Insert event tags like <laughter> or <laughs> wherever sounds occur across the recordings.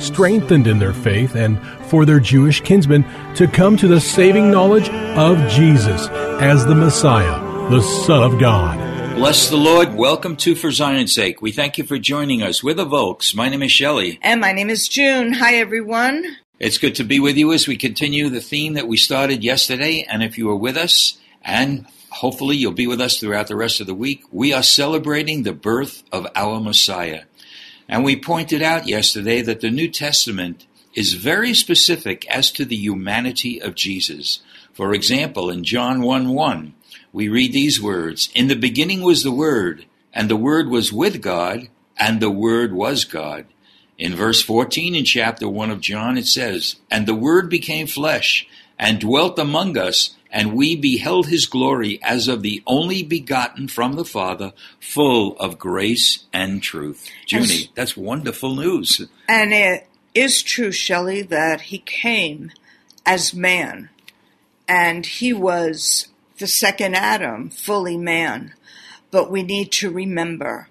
strengthened in their faith and for their Jewish kinsmen to come to the saving knowledge of Jesus as the Messiah, the Son of God. Bless the Lord. Welcome to For Zion's Sake. We thank you for joining us. We're the Volks. My name is Shelley. And my name is June. Hi, everyone. It's good to be with you as we continue the theme that we started yesterday. And if you are with us, and hopefully you'll be with us throughout the rest of the week, we are celebrating the birth of our Messiah. And we pointed out yesterday that the New Testament is very specific as to the humanity of Jesus. For example, in John 1 1, we read these words In the beginning was the Word, and the Word was with God, and the Word was God. In verse 14 in chapter 1 of John, it says, And the Word became flesh, and dwelt among us, and we beheld his glory as of the only begotten from the Father, full of grace and truth. Junie, that's wonderful news. And it is true, Shelley, that he came as man, and he was the second Adam, fully man. But we need to remember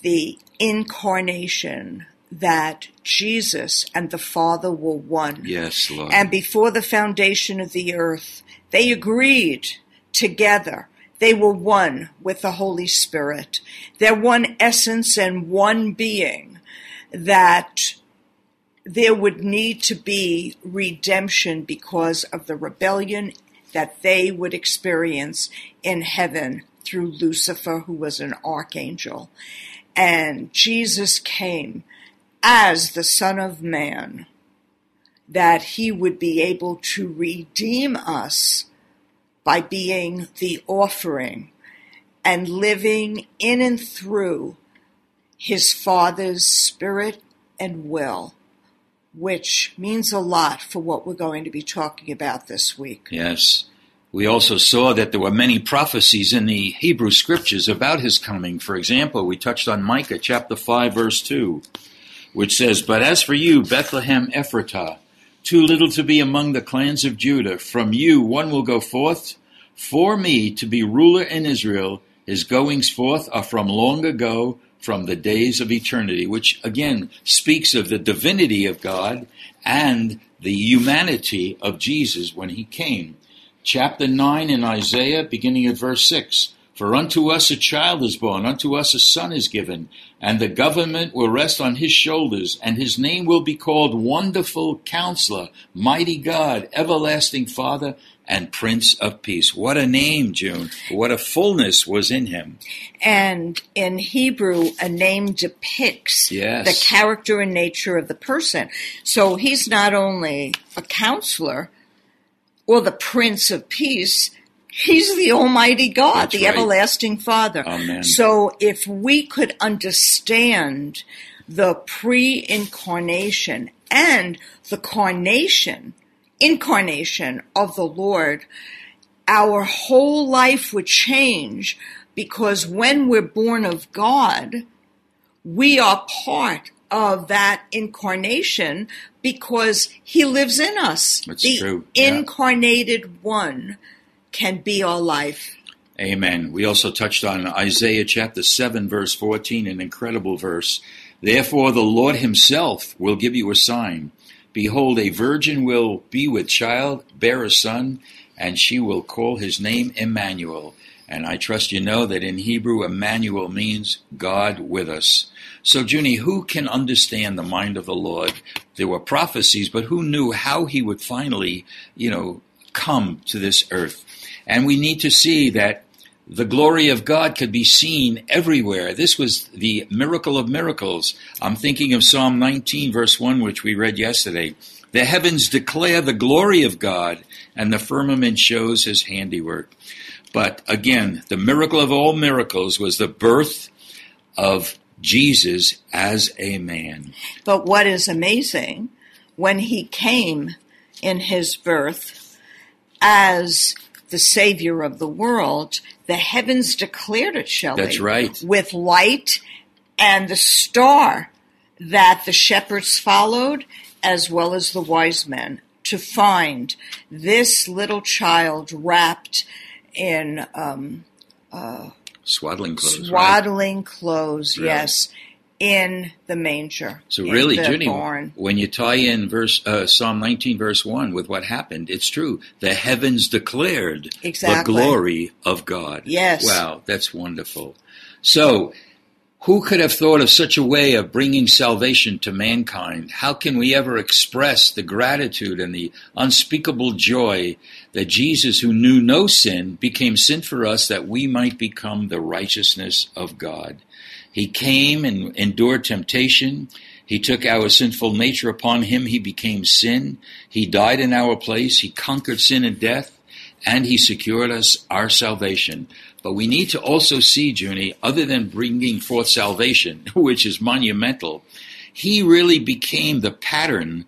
the incarnation that Jesus and the Father were one. Yes, Lord. And before the foundation of the earth, they agreed together. They were one with the Holy Spirit. They're one essence and one being that there would need to be redemption because of the rebellion that they would experience in heaven through Lucifer, who was an archangel. And Jesus came as the Son of Man that he would be able to redeem us by being the offering and living in and through his Father's Spirit and will, which means a lot for what we're going to be talking about this week. Yes. We also saw that there were many prophecies in the Hebrew scriptures about his coming. For example, we touched on Micah chapter 5 verse 2, which says, But as for you, Bethlehem Ephratah, too little to be among the clans of Judah. From you one will go forth for me to be ruler in Israel. His goings forth are from long ago, from the days of eternity, which again speaks of the divinity of God and the humanity of Jesus when he came. Chapter 9 in Isaiah, beginning at verse 6. For unto us a child is born, unto us a son is given, and the government will rest on his shoulders, and his name will be called Wonderful Counselor, Mighty God, Everlasting Father, and Prince of Peace. What a name, June. What a fullness was in him. And in Hebrew, a name depicts yes. the character and nature of the person. So he's not only a counselor or the Prince of Peace, He's the Almighty God, That's the right. everlasting Father. Amen. So if we could understand the pre incarnation and the carnation, incarnation of the Lord, our whole life would change because when we're born of God, we are part of that incarnation because he lives in us. That's the true, yeah. incarnated one can be our life. Amen. We also touched on Isaiah chapter 7, verse 14, an incredible verse. Therefore, the Lord himself will give you a sign. Behold, a virgin will be with child, bear a son, and she will call his name Emmanuel. And I trust you know that in Hebrew, Emmanuel means God with us. So, Junie, who can understand the mind of the Lord? There were prophecies, but who knew how he would finally, you know, come to this earth? And we need to see that the glory of God could be seen everywhere. This was the miracle of miracles. I'm thinking of Psalm 19, verse 1, which we read yesterday. The heavens declare the glory of God, and the firmament shows his handiwork. But again, the miracle of all miracles was the birth of Jesus as a man. But what is amazing, when he came in his birth as the Savior of the world, the heavens declared it, Shelley. That's right. With light and the star that the shepherds followed, as well as the wise men, to find this little child wrapped in um, Swaddling clothes. right? swaddling clothes, Really? yes, in the manger. So really, Junie, barn. when you tie in verse uh, Psalm 19, verse 1 with what happened, it's true. The heavens declared Exactly. the glory of God. Yes. Wow, that's wonderful. So, who could have thought of such a way of bringing salvation to mankind? How can we ever express the gratitude and the unspeakable joy that Jesus, who knew no sin, became sin for us that we might become the righteousness of God? He came and endured temptation. He took our sinful nature upon him. He became sin. He died in our place. He conquered sin and death, and he secured us our salvation. But we need to also see, Junie, other than bringing forth salvation, <laughs> which is monumental, he really became the pattern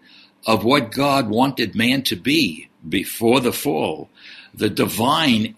of what God wanted man to be before the fall. The divine,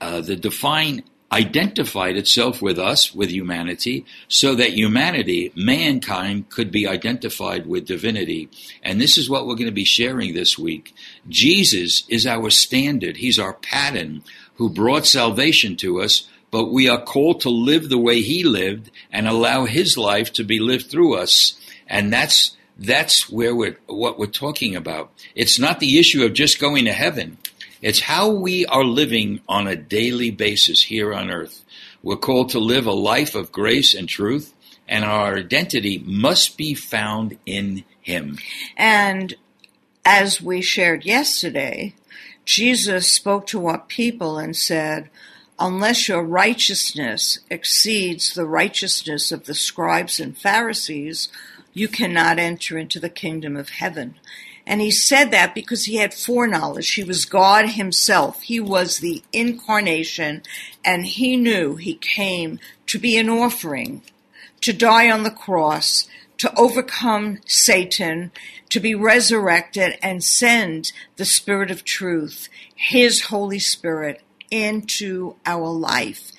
uh, the divine identified itself with us, with humanity, so that humanity, mankind, could be identified with divinity. And this is what we're going to be sharing this week. Jesus is our standard. He's our pattern who brought salvation to us, but we are called to live the way he lived and allow his life to be lived through us. And that's that's where we're what we're talking about. It's not the issue of just going to heaven. It's how we are living on a daily basis here on earth. We're called to live a life of grace and truth, and our identity must be found in him. And as we shared yesterday, Jesus spoke to our people and said, Unless your righteousness exceeds the righteousness of the scribes and Pharisees, you cannot enter into the kingdom of heaven. And he said that because he had foreknowledge. He was God himself. He was the incarnation, and he knew he came to be an offering, to die on the cross, to overcome Satan, to be resurrected and send the Spirit of truth, His Holy Spirit, into our life.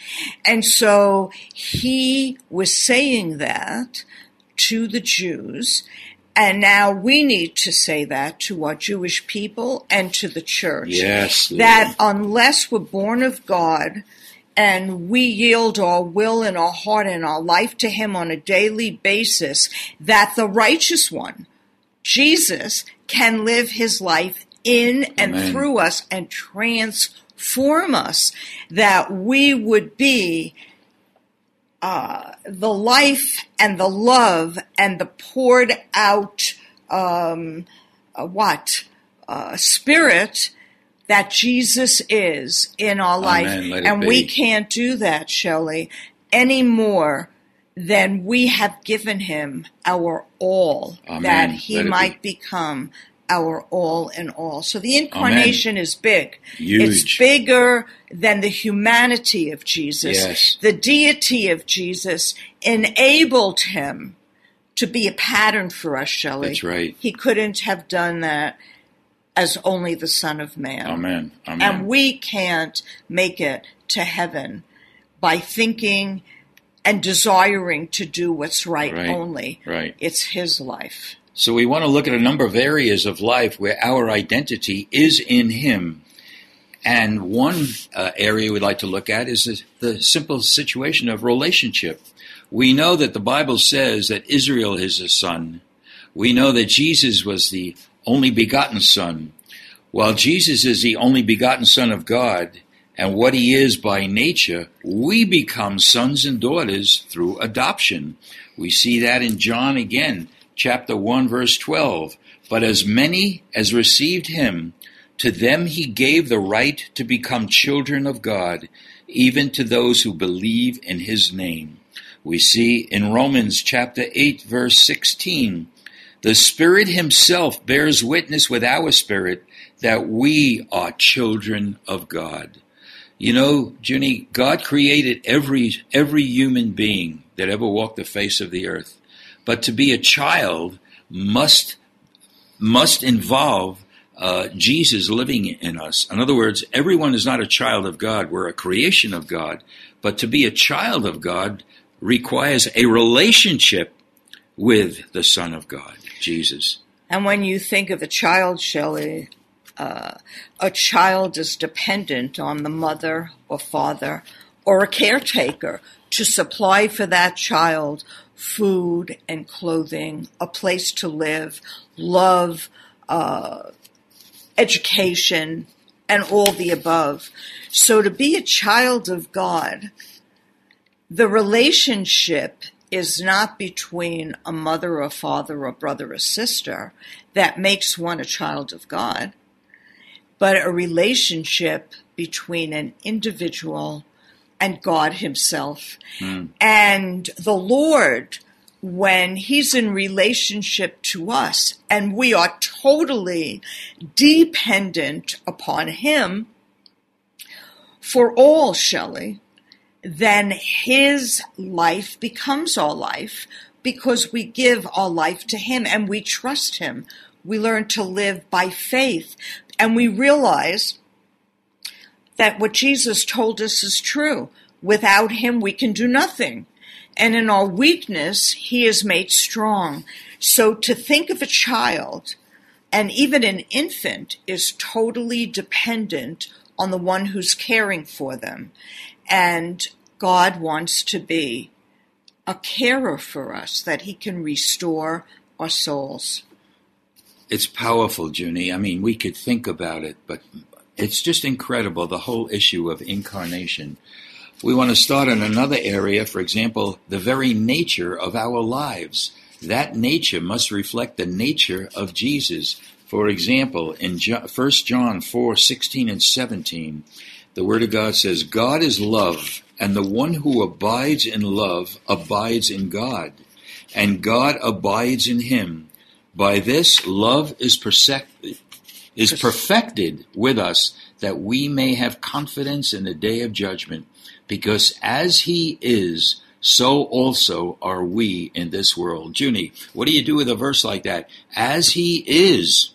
And so he was saying that to the Jews. And now we need to say that to our Jewish people and to the church. Yes, Lord. That unless we're born of God, and we yield our will and our heart and our life to Him on a daily basis, that the righteous one, Jesus, can live His life in and through us and transform us, that we would be uh, the life and the love and the poured out um, uh, what uh, spirit that Jesus is in our life, Amen. It and we can't do that, Shelley, any more than we have given him our all, Amen. that he it be. might become our all in all. So the incarnation is big. Huge. It's bigger than the humanity of Jesus. Yes. The deity of Jesus enabled him to be a pattern for us, Shelley. That's right. He couldn't have done that as only the Son of Man. Amen. Amen. And we can't make it to heaven by thinking and desiring to do what's right, Right, only. right. It's his life. So we want to look at a number of areas of life where our identity is in Him. And one uh, area we'd like to look at is the, the simple situation of relationship. We know that the Bible says that Israel is a son. We know that Jesus was the only begotten son. While Jesus is the only begotten son of God and what he is by nature, we become sons and daughters through adoption. We see that in John again, chapter 1, verse 12. But as many as received him, to them he gave the right to become children of God, even to those who believe in his name. We see in Romans chapter 8, verse 16, the Spirit himself bears witness with our spirit that we are children of God. You know, Junie, God created every every human being that ever walked the face of the earth. But to be a child must must involve uh, Jesus living in us. In other words, everyone is not a child of God. We're a creation of God. But to be a child of God requires a relationship with the Son of God, Jesus. And when you think of a child, Shelley, uh, a child is dependent on the mother or father or a caretaker to supply for that child food and clothing, a place to live, love, uh, education, and all the above. So to be a child of God, the relationship is not between a mother or father or brother or sister that makes one a child of God, but a relationship between an individual and God Himself. Hmm. And the Lord, when He's in relationship to us and we are totally dependent upon Him for all, Shelley, then his life becomes our life because we give our life to him and we trust him. We learn to live by faith and we realize that what Jesus told us is true. Without him, we can do nothing. And in our weakness, he is made strong. So to think of a child and even an infant is totally dependent on the one who's caring for them. And God wants to be a carer for us, that He can restore our souls. It's powerful, Junie. I mean, we could think about it, but it's just incredible the whole issue of incarnation. We want to start in another area, for example, the very nature of our lives. That nature must reflect the nature of Jesus. For example, in 1 John 4 16 and 17, the Word of God says, God is love, and the one who abides in love abides in God, and God abides in him. By this, love is, persec- is perfected with us, that we may have confidence in the day of judgment, because as he is, so also are we in this world. Junie, what do you do with a verse like that? As he is,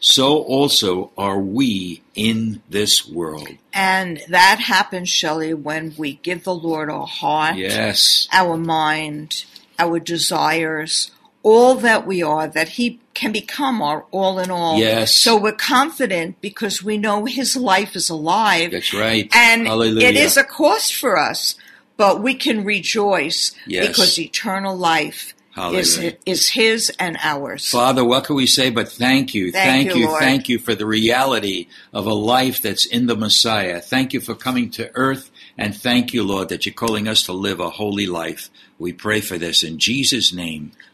so also are we in this world. And that happens, Shelley, when we give the Lord our heart, Yes. our mind, our desires, all that we are, that He can become our all in all. Yes. So we're confident because we know His life is alive. That's right. And Hallelujah. it is a cost for us, but we can rejoice Yes. because eternal life is, Hallelujah. is His and ours. Father, what can we say but thank you? Thank you, you, Lord. thank you for the reality of a life that's in the Messiah. Thank you for coming to earth, and thank you, Lord, that you're calling us to live a holy life. We pray for this in Jesus' name.